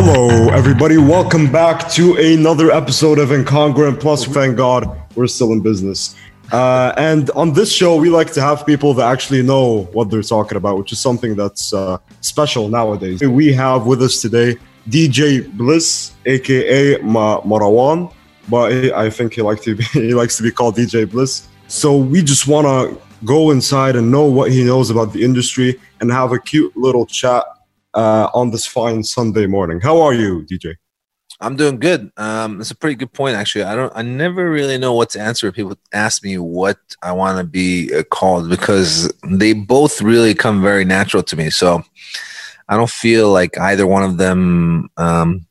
Hello, everybody. Welcome back to another episode of Incongruent Plus. Thank God we're still in business. Uh, and on this show, we like to have people that actually know what they're talking about, which is something that's uh, special nowadays. We have with us today DJ Bliss, aka Ma- Marwan, but I think he like to be, he likes to be called DJ Bliss. So we just want to go inside and know what he knows about the industry and have a cute little chat uh, on this fine Sunday morning. How are you, DJ? I'm doing good. Um, it's a pretty good point, actually. I don't. I never really know what to answer. People ask me what I want to be uh, called because they both really come very natural to me. So I don't feel like either one of them, um,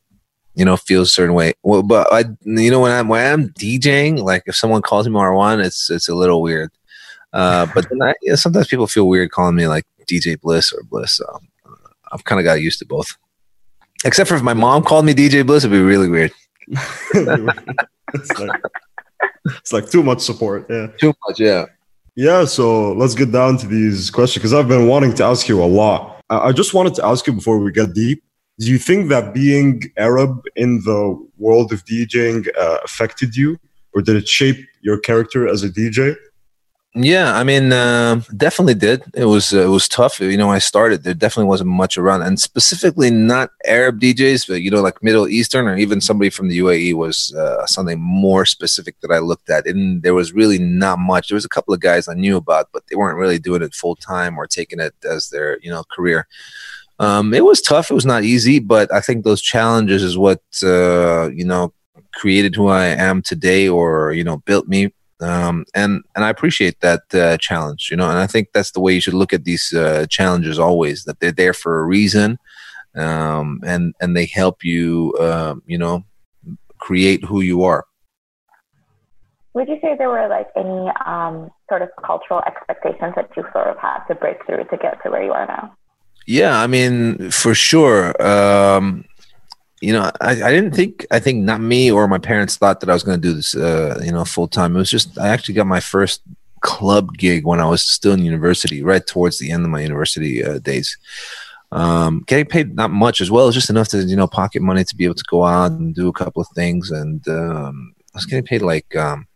you know, feels a certain way. Well, but I, you know, when I'm when I'm DJing, like if someone calls me Marwan, it's it's a little weird. Uh, but I, you know, sometimes people feel weird calling me like DJ Bliss or Bliss. So I've kind of got used to both. Except for if my mom called me DJ Bliss, it'd be really weird. it's, like, it's like too much support. Yeah. Too much, yeah. Yeah. So let's get down to these questions because I've been wanting to ask you a lot. I just wanted to ask you before we get deep. Do you think that being Arab in the world of DJing uh, affected you, or did it shape your character as a DJ? Yeah, I mean, uh, definitely did. It was uh, it was tough. You know, I started, there definitely wasn't much around, and specifically not Arab DJs, but you know, like Middle Eastern or even somebody from the UAE was uh, something more specific that I looked at. And there was really not much. There was a couple of guys I knew about, but they weren't really doing it full time or taking it as their you know career. Um, it was tough. It was not easy, but I think those challenges is what uh, you know created who I am today, or you know, built me um, and and I appreciate that uh, challenge, you know, and I think that's the way you should look at these uh, challenges always. That they're there for a reason, um, and and they help you, uh, you know, create who you are. Would you say there were like any um, sort of cultural expectations that you sort of had to break through to get to where you are now? Yeah, I mean, for sure. Um, you know, I, I didn't think, I think not me or my parents thought that I was going to do this, uh, you know, full time. It was just, I actually got my first club gig when I was still in university, right towards the end of my university uh, days. Um, getting paid not much as well, just enough to, you know, pocket money to be able to go out and do a couple of things. And um, I was getting paid like, um,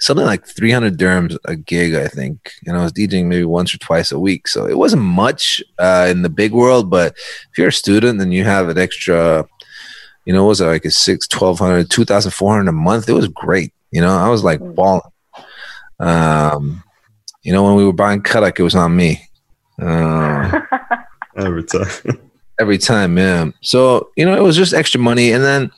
something like 300 dirhams a gig, I think. And I was DJing maybe once or twice a week. So it wasn't much uh, in the big world, but if you're a student and you have an extra, you know, was it like a six, 1200, 2400 a month? It was great. You know, I was like mm. balling. Um, you know, when we were buying Karak, it was on me. Uh, every time. every time, yeah. So, you know, it was just extra money. And then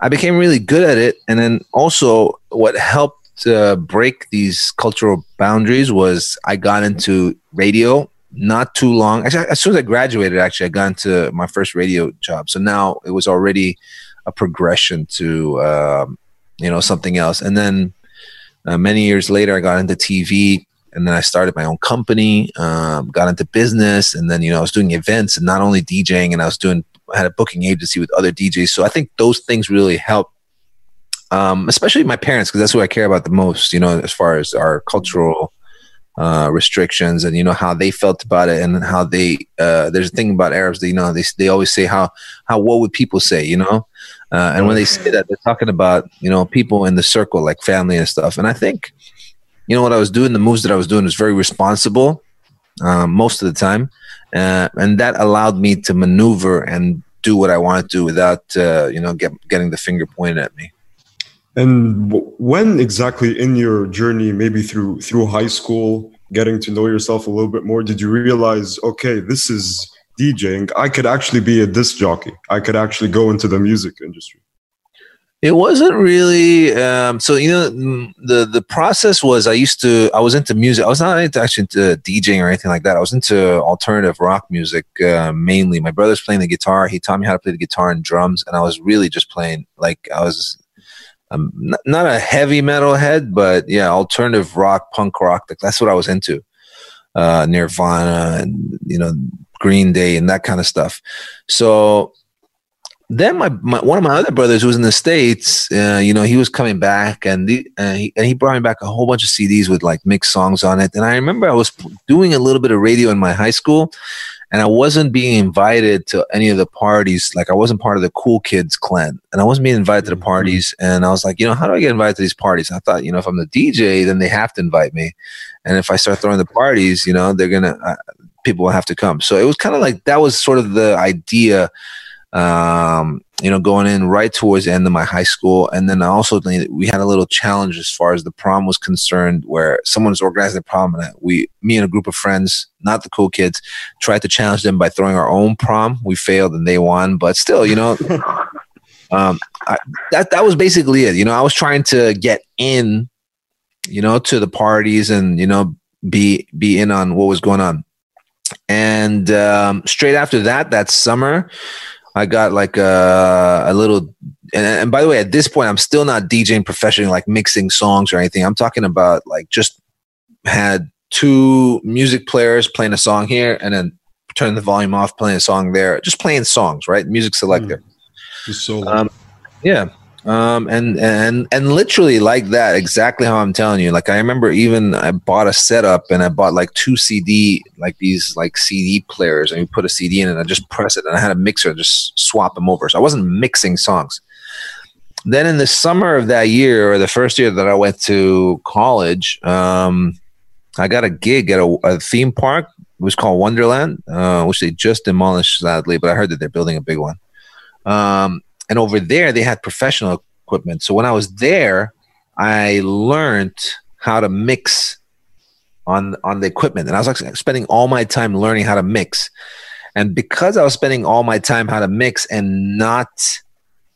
I became really good at it. And then also, what helped to break these cultural boundaries was I got into radio not too long. Actually, as soon as I graduated, actually, I got into my first radio job. So now it was already a progression to um, you know something else. And then uh, many years later, I got into TV, and then I started my own company, um, got into business, and then you know I was doing events and not only DJing, and I was doing I had a booking agency with other DJs. So I think those things really helped um, especially my parents, because that's who I care about the most, you know, as far as our cultural uh, restrictions and, you know, how they felt about it and how they, uh, there's a thing about Arabs that, you know, they, they always say how, how, what would people say, you know? Uh, and when they say that, they're talking about, you know, people in the circle, like family and stuff. And I think, you know, what I was doing, the moves that I was doing was very responsible um, most of the time. Uh, and that allowed me to maneuver and do what I wanted to without, uh, you know, get, getting the finger pointed at me. And when exactly in your journey, maybe through through high school, getting to know yourself a little bit more, did you realize, okay, this is DJing. I could actually be a disc jockey. I could actually go into the music industry. It wasn't really um, so. You know, the the process was I used to I was into music. I was not into actually into DJing or anything like that. I was into alternative rock music uh, mainly. My brother's playing the guitar. He taught me how to play the guitar and drums, and I was really just playing like I was I'm not, not a heavy metal head, but yeah, alternative rock, punk rock. That's what I was into. Uh, Nirvana and you know Green Day and that kind of stuff. So then my, my, one of my other brothers who was in the states, uh, you know, he was coming back and the, uh, he, and he brought me back a whole bunch of CDs with like mixed songs on it. And I remember I was doing a little bit of radio in my high school, and I wasn't being invited to any of the parties. Like I wasn't part of the cool kids clan, and I wasn't being invited to the Mhm. parties. And I was like, you know, how do I get invited to these parties? I thought, you know, if I'm the DJ, then they have to invite me, and if I start throwing the parties, you know, they're gonna uh, people will have to come. So it was kind of like that was sort of the idea. Um, you know, going in right towards the end of my high school, and then I also think we had a little challenge as far as the prom was concerned, where someone was organizing the prom, and we, me and a group of friends, not the cool kids, tried to challenge them by throwing our own prom. We failed and they won, but still, you know, um, I, that that was basically it. You know, I was trying to get in, you know, to the parties and you know be be in on what was going on. And um, straight after that, that summer, I got like a, a little. And, and by the way, at this point, I'm still not DJing professionally, like mixing songs or anything. I'm talking about like just had two music players playing a song here and then turning the volume off, playing a song there, just playing songs, right? Music selector. Just so Um, yeah. Um, and and and literally like that, exactly how I'm telling you. Like I remember even I bought a setup and I bought like two CD, like these like CD players, and you put a CD in and I just press it, and I had a mixer, and just swap them over. So I wasn't mixing songs. Then in the summer of that year, or the first year that I went to college, um, I got a gig at a, a theme park. It was called Wonderland, uh, which they just demolished sadly, but I heard that they're building a big one. Um, and over there, they had professional equipment. So when I was there, I learned how to mix on on the equipment, and I was like spending all my time learning how to mix. And because I was spending all my time how to mix and not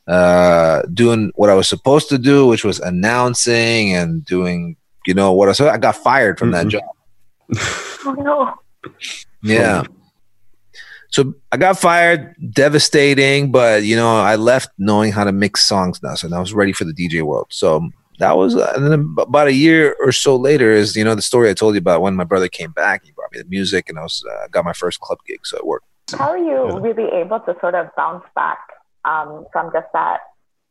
uh, doing what I was supposed to do, which was announcing and doing, you know, what I so I got fired from that Mhm. job. Oh no. Yeah. So I got fired, devastating, but you know, I left knowing how to mix songs now. So I was ready for the DJ world. So that was, uh, and then about a year or so later is, you know, the story I told you about when my brother came back, he brought me the music and I was, uh, got my first club gig. So it worked. How are you Yeah. really able to sort of bounce back um, from just that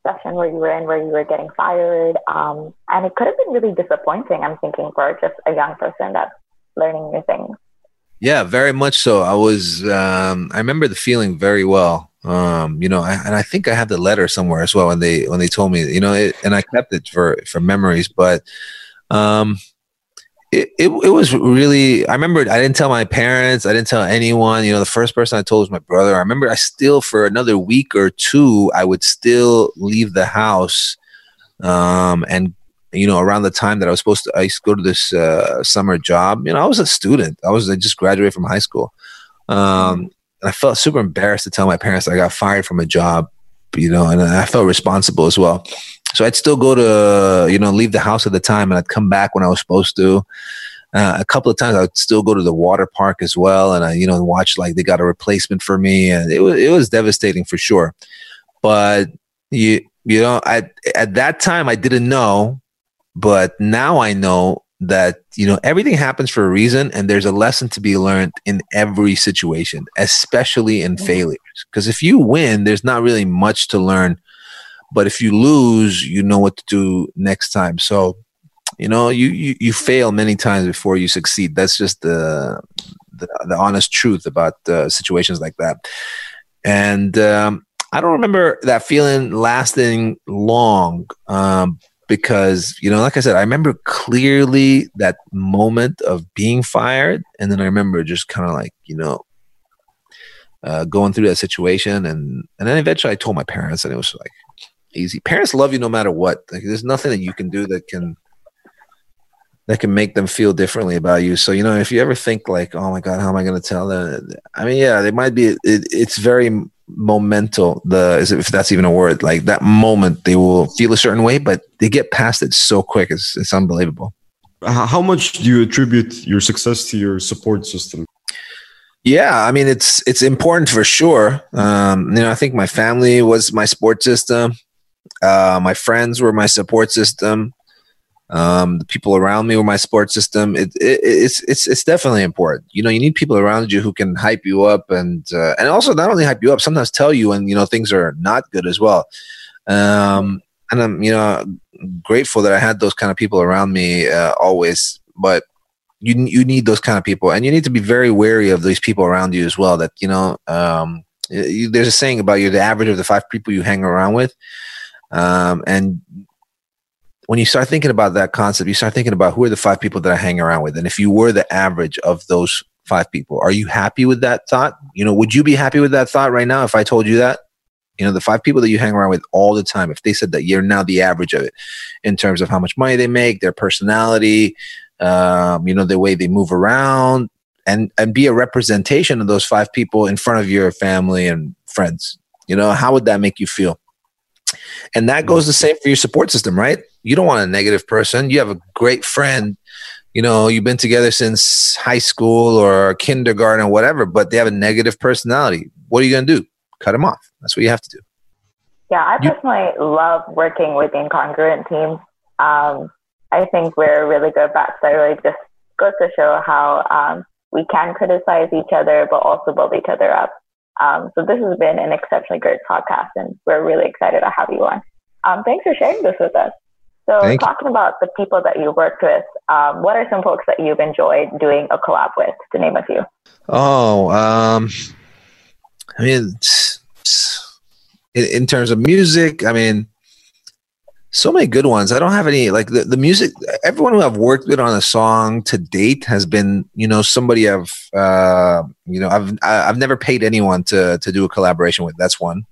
session where you were in, where you were getting fired? Um, and it could have been really disappointing, I'm thinking, for just a young person that's learning new things. Yeah, very much so. I was, um, I remember the feeling very well. Um, you know, I, and I think I have the letter somewhere as well when they when they told me, you know, it, and I kept it for for memories. But um, it, it it was really. I remember I didn't tell my parents. I didn't tell anyone. You know, the first person I told was my brother. I remember I still for another week or two, I would still leave the house, um, and you know, around the time that I was supposed to, I used to go to this uh, summer job. You know, I was a student. I was I just graduated from high school, um, and I felt super embarrassed to tell my parents I got fired from a job. You know, and I felt responsible as well. So I'd still go to, you know, leave the house at the time, and I'd come back when I was supposed to. Uh, a couple of times I would still go to the water park as well, and I, you know, watch like they got a replacement for me, and it was it was devastating for sure. But you you know, at at that time I didn't know, but now I know that you know everything happens for a reason and there's a lesson to be learned in every situation especially in failures. Because if you win there's not really much to learn. But if you lose you know what to do next time. So you know you you, you fail many times before you succeed. That's just the the, the honest truth about uh, situations like that. And um, i don't remember that feeling lasting long. Um, because you know like i said i remember clearly that moment of being fired. And then i remember just kind of like you know uh, going through that situation. And and then eventually i told my parents and it was like easy. Parents love you no matter what. Like there's nothing that you can do that can that can make them feel differently about you. So you know if you ever think like oh my god how am i going to tell them? I mean yeah they might be it, it's very momental the is if that's even a word like that moment they will feel a certain way but they get past it so quick. It's, it's unbelievable. How much do you attribute your success to your support system? yeah i mean it's it's important for sure. Um you know i think my family was my support system. Uh my friends were my support system um the people around me were my support system it, it it's it's it's definitely important you know you need people around you who can hype you up and uh, and also not only hype you up sometimes tell you when you know things are not good as well um and i'm you know grateful that i had those kind of people around me uh, always but you you need those kind of people, and you need to be very wary of these people around you as well. That you know, um, you, there's a saying about you're the average of the five people you hang around with, um, and when you start thinking about that concept, you start thinking about who are the five people that I hang around with, and if you were the average of those five people, are you happy with that thought? You know, would you be happy with that thought right now if I told you that? You know, the five people that you hang around with all the time, if they said that you're now the average of it in terms of how much money they make, their personality, um, you know, the way they move around, and and be a representation of those five people in front of your family and friends. You know, how would that make you feel? And that goes the same for your support system, right? You don't want a negative person. You have a great friend. You know, you've been together since high school or kindergarten or whatever, but they have a negative personality. What are you going to do? Cut them off. That's what you have to do. Yeah, I personally you, love working with incongruent teams. Um, I think we're really good batch that really just goes to show how um, we can criticize each other, but also build each other up. Um, so this has been an exceptionally great podcast, and we're really excited to have you on. Um, thanks for sharing this with us. So, Thank talking you. about the people that you worked with, um, what are some folks that you've enjoyed doing a collab with, to name a few? Oh, um, I mean, in, in terms of music, I mean, so many good ones. I don't have any like the, the music. Everyone who I've worked with on a song to date has been, you know, somebody I've, uh, you know, I've I've never paid anyone to to do a collaboration with. That's one.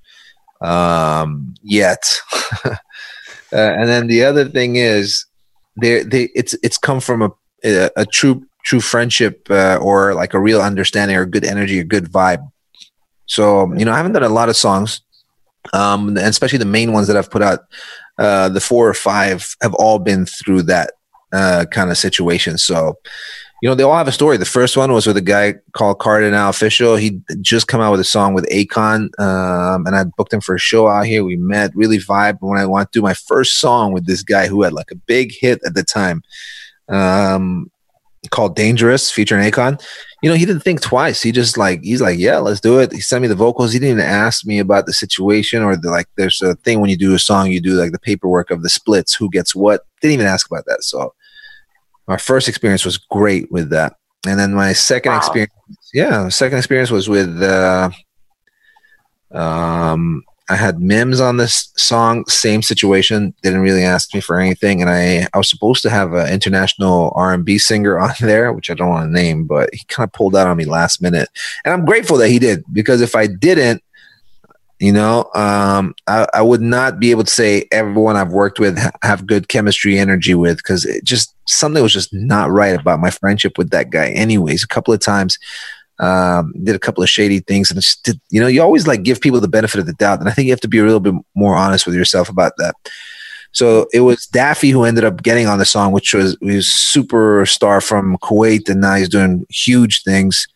Um, yet, uh, and then the other thing is, they they it's it's come from a a, a true true friendship uh, or like a real understanding or good energy or good vibe. So you know, I haven't done a lot of songs, um, and especially the main ones that I've put out uh, the four or five have all been through that uh, kind of situation. So, you know, they all have a story. The first one was with a guy called Kardinal Offishall. He just come out with a song with Akon, um, and I booked him for a show out here. We met, really vibed. When I to do my first song with this guy who had like a big hit at the time, um, called Dangerous featuring Akon. You know, he didn't think twice. He just like he's like, yeah, let's do it. He sent me the vocals. He didn't even ask me about the situation or the like. There's a thing when you do a song, you do like the paperwork of the splits, who gets what. Didn't even ask about that. So my first experience was great with that, and then my second wow. experience, yeah, second experience was with. Uh, um I had Mims on this song, same situation. Didn't really ask me for anything, and I I was supposed to have an international R and B singer on there, which I don't want to name, but he kind of pulled out on me last minute, and I'm grateful that he did because if I didn't, you know, um, I, I would not be able to say everyone I've worked with have good chemistry, energy with, because it just something was just not right about my friendship with that guy. Anyways, a couple of times um, did a couple of shady things, and did, you know, you always like give people the benefit of the doubt, and I think you have to be a little bit more honest with yourself about that. So it was Daffy who ended up getting on the song, which was he was superstar from Kuwait, and now he's doing huge things.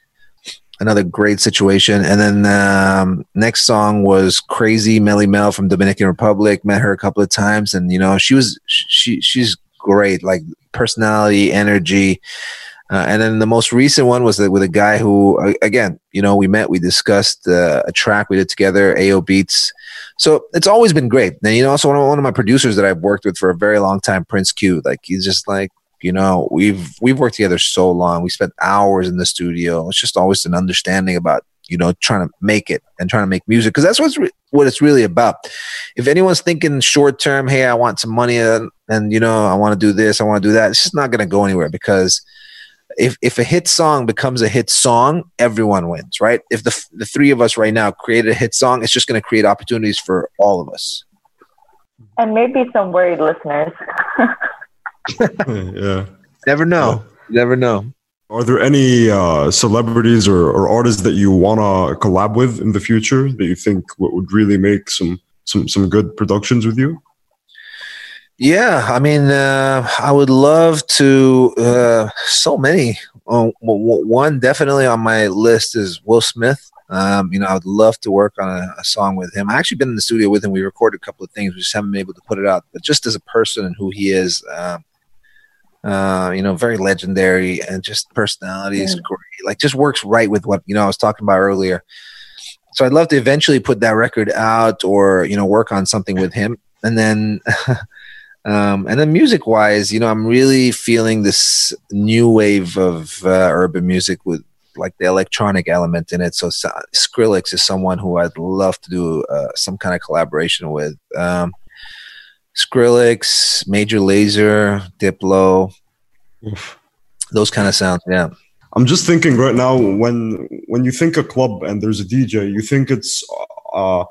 Another great situation. And then um, next song was Crazy Melymel from Dominican Republic. Met her a couple of times, and you know she was she she's great, like personality, energy. Uh, and then the most recent one was with a guy who, again, you know, we met, we discussed uh, a track we did together, AO Beats. So it's always been great. And you know, also one of, one of my producers that I've worked with for a very long time, Prince Q. Like he's just like, you know, we've we've worked together so long. We spent hours in the studio. It's just always an understanding about you know trying to make it and trying to make music because that's what's re- what it's really about. If anyone's thinking short term, hey, I want some money and, and you know I want to do this, I want to do that, it's just not going to go anywhere because if if a hit song becomes a hit song, everyone wins, right? If the the three of us right now create a hit song, it's just going to create opportunities for all of us. And maybe some worried listeners. yeah. Never know. Yeah. Never know. Are there any uh, celebrities or, or artists that you want to collab with in the future that you think would really make some some some good productions with you? Yeah, I mean, uh, I would love to. Uh, so many. Uh, one definitely on my list is Will Smith. Um, you know, I would love to work on a, a, song with him. I actually been in the studio with him. We recorded a couple of things. We just haven't been able to put it out. But just as a person and who he is, um, uh, you know, very legendary and just personality is great. Like, just works right with what you know I was talking about earlier. So I'd love to eventually put that record out or you know work on something with him. And then Um, and then music wise, you know, I'm really feeling this new wave of uh, urban music with like the electronic element in it. So, so Skrillex is someone who I'd love to do uh, some kind of collaboration with. Um, Skrillex, Major Lazer, Diplo, Oof. those kind of sounds. Yeah. I'm just thinking right now when when you think a club and there's a DJ, you think it's uh,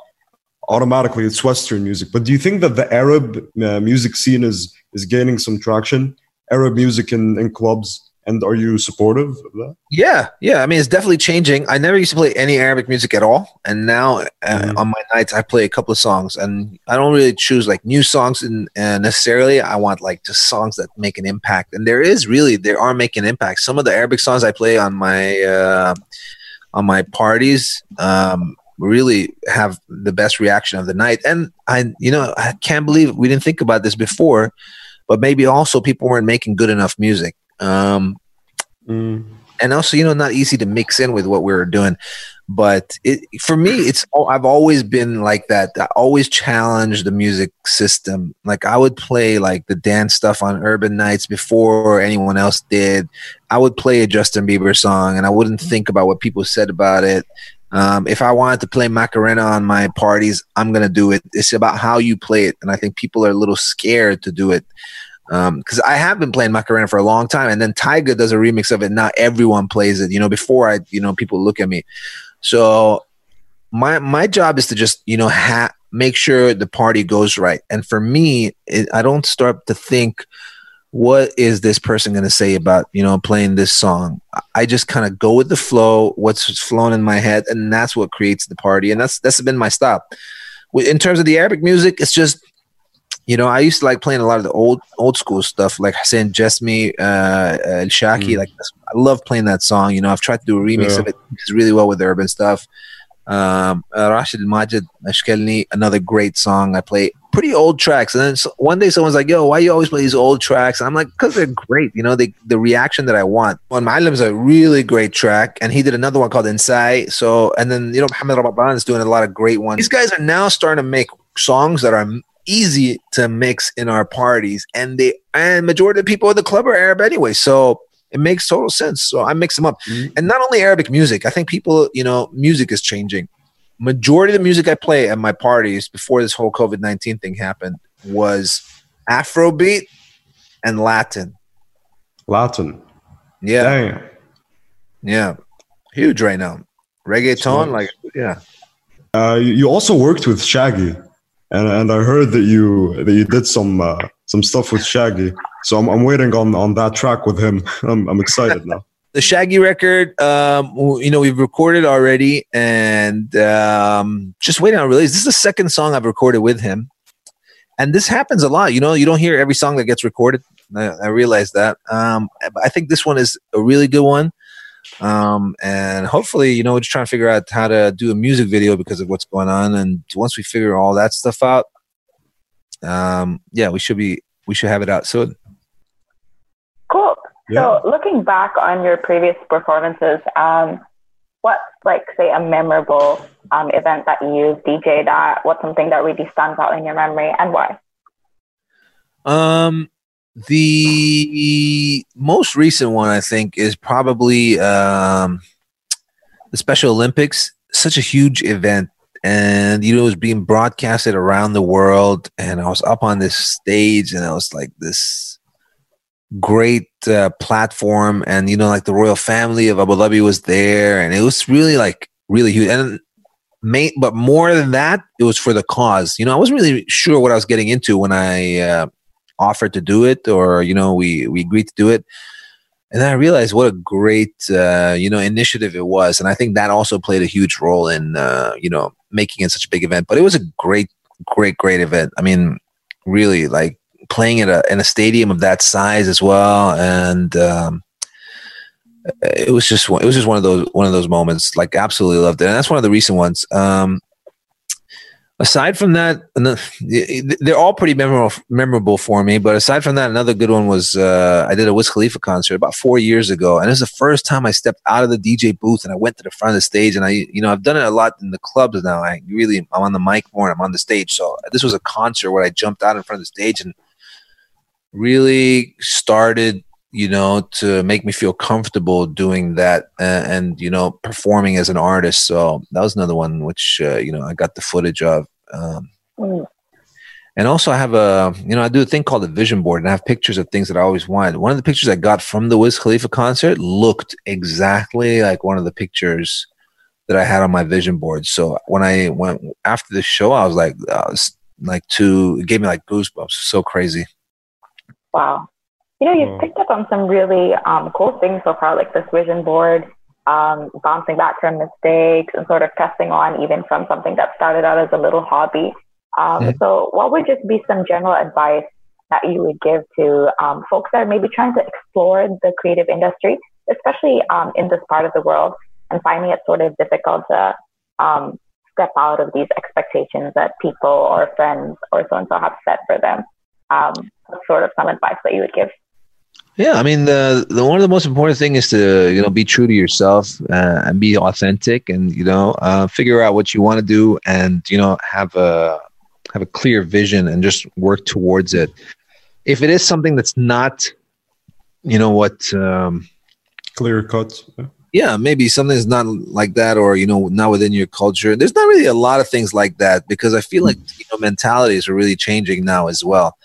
automatically it's Western music. But do you think that the Arab uh, music scene is is gaining some traction? Arab music in, in clubs and are you supportive of that? Yeah, yeah. I mean, it's definitely changing. I never used to play any Arabic music at all, and now uh, mm-hmm. on my nights I play a couple of songs, and I don't really choose like new songs in, uh, necessarily. I want like just songs that make an impact, and there is really there are making impact. Some of the Arabic songs I play on my uh, on my parties um, really have the best reaction of the night, and I you know I can't believe we didn't think about this before. But maybe also people weren't making good enough music um, mm. And also, you know, not easy to mix in with what we were doing. But it, for me, it's I've always been like that. I always challenge the music system. Like I would play like the dance stuff on urban nights before anyone else did. I would play a Justin Bieber song, and I wouldn't think about what people said about it. Um, if I wanted to play Macarena on my parties, I'm gonna do it. It's about how you play it, and I think people are a little scared to do it because um, I have been playing Macarena for a long time, and then Tyga does a remix of it. Not everyone plays it, you know. Before I, you know, people look at me. So my my job is to just you know ha- make sure the party goes right. And for me, it, I don't start to think what is this person going to say about you know playing this song i just kind of go with the flow what's flowing in my head and that's what creates the party and that's that's been my stop in terms of the arabic music it's just you know, I used to like playing a lot of the old old school stuff, like Hussein Jasmi, uh, El Shaki. Mm. Like I love playing that song. You know, I've tried to do a remix yeah. of it. It's really well with urban stuff. Um, uh, Rashid Majid Ashkelni, another great song. I play pretty old tracks, and then so one day someone's like, "Yo, why you always play these old tracks?" And I'm like, "Cause they're great. You know, they the reaction that I want." One is a really great track, and he did another one called Inside. So, and then you know, Mohammed Ramadan is doing a lot of great ones. These guys are now starting to make songs that are easy to mix in our parties, and they and majority of people in the club are Arab anyway, so it makes total sense. So I mix them up, mm-hmm. and not only Arabic music. I think people, you know, music is changing. Majority of the music I play at my parties before this whole COVID nineteen thing happened was Afrobeat and Latin. Latin. Yeah. Dang. Yeah. Huge right now. Reggaeton, like yeah. Uh, you also worked with Shaggy and and I heard that you that you did some uh, some stuff with Shaggy. So I'm I'm waiting on on that track with him. I'm I'm excited now. The Shaggy record, um, you know, we've recorded already, and um, just waiting on release. This is the second song I've recorded with him, and this happens a lot. You know, you don't hear every song that gets recorded. I, I realize that. Um, I think this one is a really good one. Um, and hopefully, you know, we're just trying to figure out how to do a music video because of what's going on. And once we figure all that stuff out, um, yeah, we should be we should have it out soon. Cool. Yeah. So, looking back on your previous performances, um, what's like say a memorable um, event that you DJed at? What's something that really stands out in your memory, and why? Um, the most recent one, I think, is probably um, the Special Olympics. Such a huge event, and you know, it was being broadcasted around the world. And I was up on this stage, and I was like this great uh, platform, and you know, like the royal family of Abu Dhabi was there, and it was really like really huge. And main, but more than that, it was for the cause. You know, I wasn't really sure what I was getting into when I uh, offered to do it or you know we we agreed to do it. And then i realized what a great uh, you know initiative it was. And i think that also played a huge role in uh, you know making it such a big event. But it was a great great great event. I mean really like playing at a, in a stadium of that size as well. And um, it was just it was just one of those one of those moments. Like absolutely loved it. And that's one of the recent ones. Um, aside from that, they're all pretty memorable, memorable for me. But aside from that, another good one was uh, I did a Wiz Khalifa concert about four years ago, and it's the first time I stepped out of the DJ booth and I went to the front of the stage. And I, you know, I've done it a lot in the clubs now. I really, I'm on the mic more, and I'm on the stage. So this was a concert where I jumped out in front of the stage and really started you know to make me feel comfortable doing that uh, and you know performing as an artist. So that was another one which uh, you know i got the footage of um, mm. and also i have a you know i do a thing called a vision board and i have pictures of things that i always wanted. One of the pictures i got from the wiz khalifa concert looked exactly like one of the pictures that i had on my vision board. So when i went after the show i was like I was like too it gave me like goosebumps. So crazy. Wow you know, you've picked up on some really um, cool things so far, like this vision board, um, bouncing back from mistakes, and sort of pressing on even from something that started out as a little hobby. Um, mm-hmm. So, what would just be some general advice that you would give to um, folks that are maybe trying to explore the creative industry, especially um, in this part of the world, and finding it sort of difficult to um, step out of these expectations that people or friends or so and so have set for them? sort of some advice that you would give? Yeah, I mean the the one of the most important thing is to you know be true to yourself uh, and be authentic, and you know uh, figure out what you want to do, and you know have a have a clear vision and just work towards it. If it is something that's not, you know what, um, clear cut. Yeah, maybe something is not like that, or you know, not within your culture. There's not really a lot of things like that because I feel like you know mentalities are really changing now as well.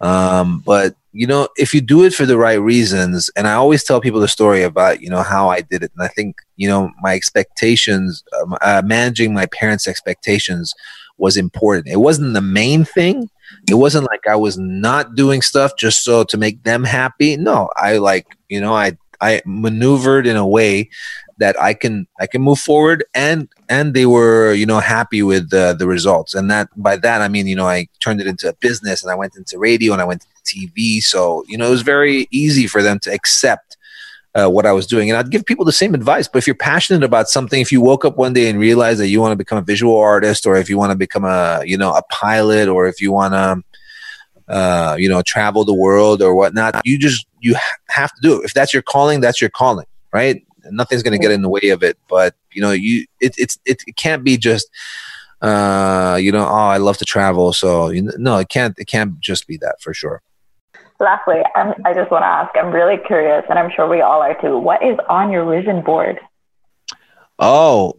Um, but you know, if you do it for the right reasons, and I always tell people the story about, you know, how I did it. And I think, you know, my expectations, um, uh, managing my parents' expectations was important. It wasn't the main thing. It wasn't like I was not doing stuff just so to make them happy. No, I like, you know, I, I maneuvered in a way that I can I can move forward and and they were you know happy with the the results and that by that I mean you know I turned it into a business and I went into radio and I went to TV so you know it was very easy for them to accept uh, what I was doing and I'd give people the same advice but if you're passionate about something if you woke up one day and realized that you want to become a visual artist or if you want to become a you know a pilot or if you want to uh, you know travel the world or whatnot you just you have to do it if that's your calling that's your calling right nothing's going to get in the way of it. But you know, you it it's it, it can't be just uh you know oh I love to travel. So you know, no, it can't it can't just be that for sure. Lastly, I'm, I just want to ask. I'm really curious, and I'm sure we all are too. What is on your vision board? Oh,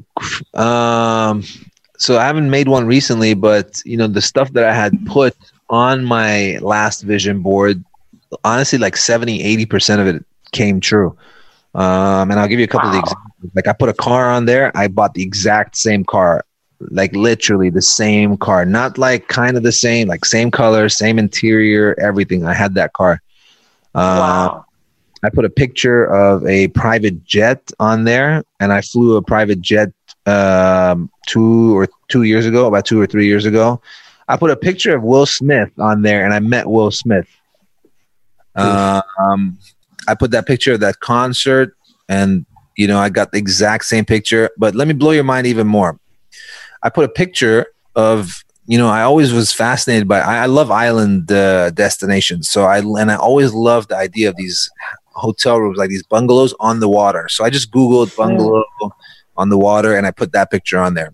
um, so I haven't made one recently, but you know the stuff that I had put on my last vision board, honestly, like 70, 80 percent of it came true. Um, and I'll give you a couple wow. of examples. Like I put a car on there. I bought the exact same car, like literally the same car, not like kind of the same, like same color, same interior, everything. I had that car. Uh, wow. I put a picture of a private jet on there, and I flew a private jet um, two or two years ago, about two or three years ago. I put a picture of Will Smith on there, and I met Will Smith. um, I put that picture of that concert, and you know I got the exact same picture. But let me blow your mind even more. I put a picture of you know I always was fascinated by I, I love island uh, destinations. So I and I always loved the idea of these hotel rooms like these bungalows on the water. So I just googled bungalow mm. on the water, and I put that picture on there.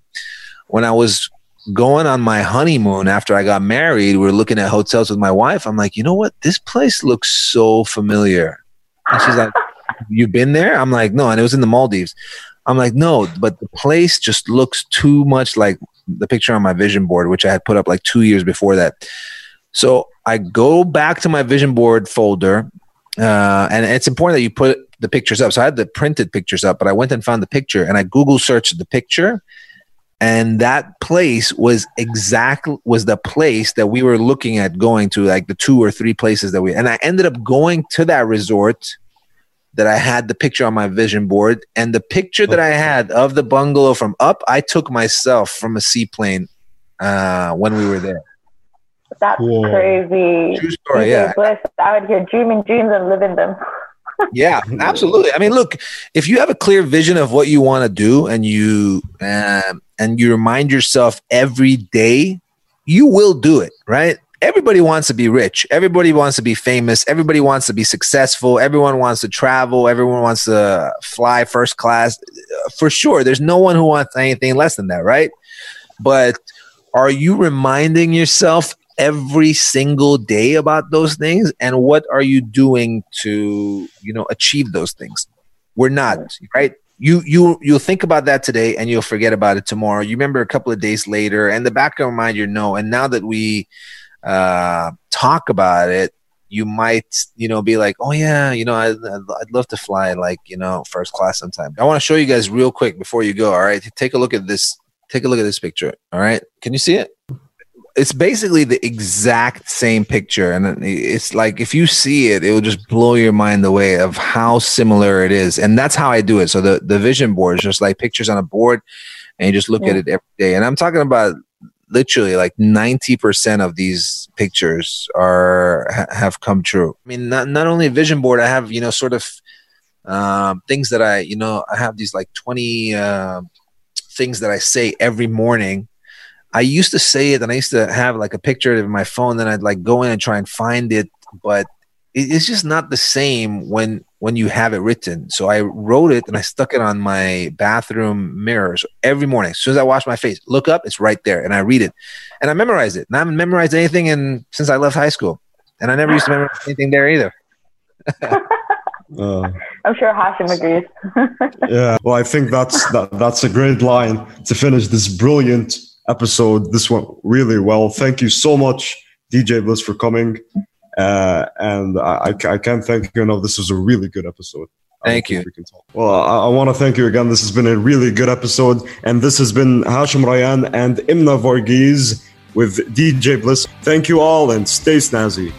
When I was going on my honeymoon after I got married, we are looking at hotels with my wife. I'm like, you know what? This place looks so familiar. And she's like, You've been there? I'm like, No. And it was in the Maldives. I'm like, No, but the place just looks too much like the picture on my vision board, which I had put up like two years before that. So I go back to my vision board folder. Uh, and it's important that you put the pictures up. So I had the printed pictures up, but I went and found the picture and I Google searched the picture and that place was exactly was the place that we were looking at going to like the two or three places that we and i ended up going to that resort that i had the picture on my vision board and the picture that i had of the bungalow from up i took myself from a seaplane uh, when we were there that's Whoa. crazy true story yeah bliss out here dreaming dreams and living them yeah, absolutely. I mean, look, if you have a clear vision of what you want to do and you um, and you remind yourself every day, you will do it, right? Everybody wants to be rich. Everybody wants to be famous. Everybody wants to be successful. Everyone wants to travel. Everyone wants to fly first class. For sure, there's no one who wants anything less than that, right? But are you reminding yourself every single day about those things and what are you doing to you know achieve those things we're not right you you you'll think about that today and you'll forget about it tomorrow you remember a couple of days later and the back of your mind you know and now that we uh, talk about it you might you know be like oh yeah you know I, i'd love to fly like you know first class sometime. I want to show you guys real quick before you go all right? Take a look at this take a look at this picture all right? Can you see it? It's basically the exact same picture and it's like if you see it it will just blow your mind away of how similar it is and that's how i do it. So the, the vision board is just like pictures on a board and you just look yeah. at it every day. And i'm talking about literally like 90% of these pictures are have come true. I mean not, not only a vision board i have you know sort of um, things that i you know i have these like 20 uh, things that i say every morning. I used to say it and I used to have like a picture of my phone, then I'd like go in and try and find it, but it's just not the same when when you have it written. So I wrote it and I stuck it on my bathroom mirrors every morning. As soon as I wash my face, look up, it's right there, and I read it, and I memorize it. And I haven't memorized anything in since I left high school, and I never used to memorize anything there either. uh, I'm sure Hashim agrees. yeah, well, I think that's that, that's a great line to finish this brilliant episode. This went really well. Thank you so much, DJ Bliss, for coming. Uh, and I, I can't thank you enough. This was a really good episode. Thank you. We well, I, I want to thank you again. This has been a really good episode. And this has been Hashim Rayan and Imnah Varghese with DJ Bliss. Thank you all and stay snazzy.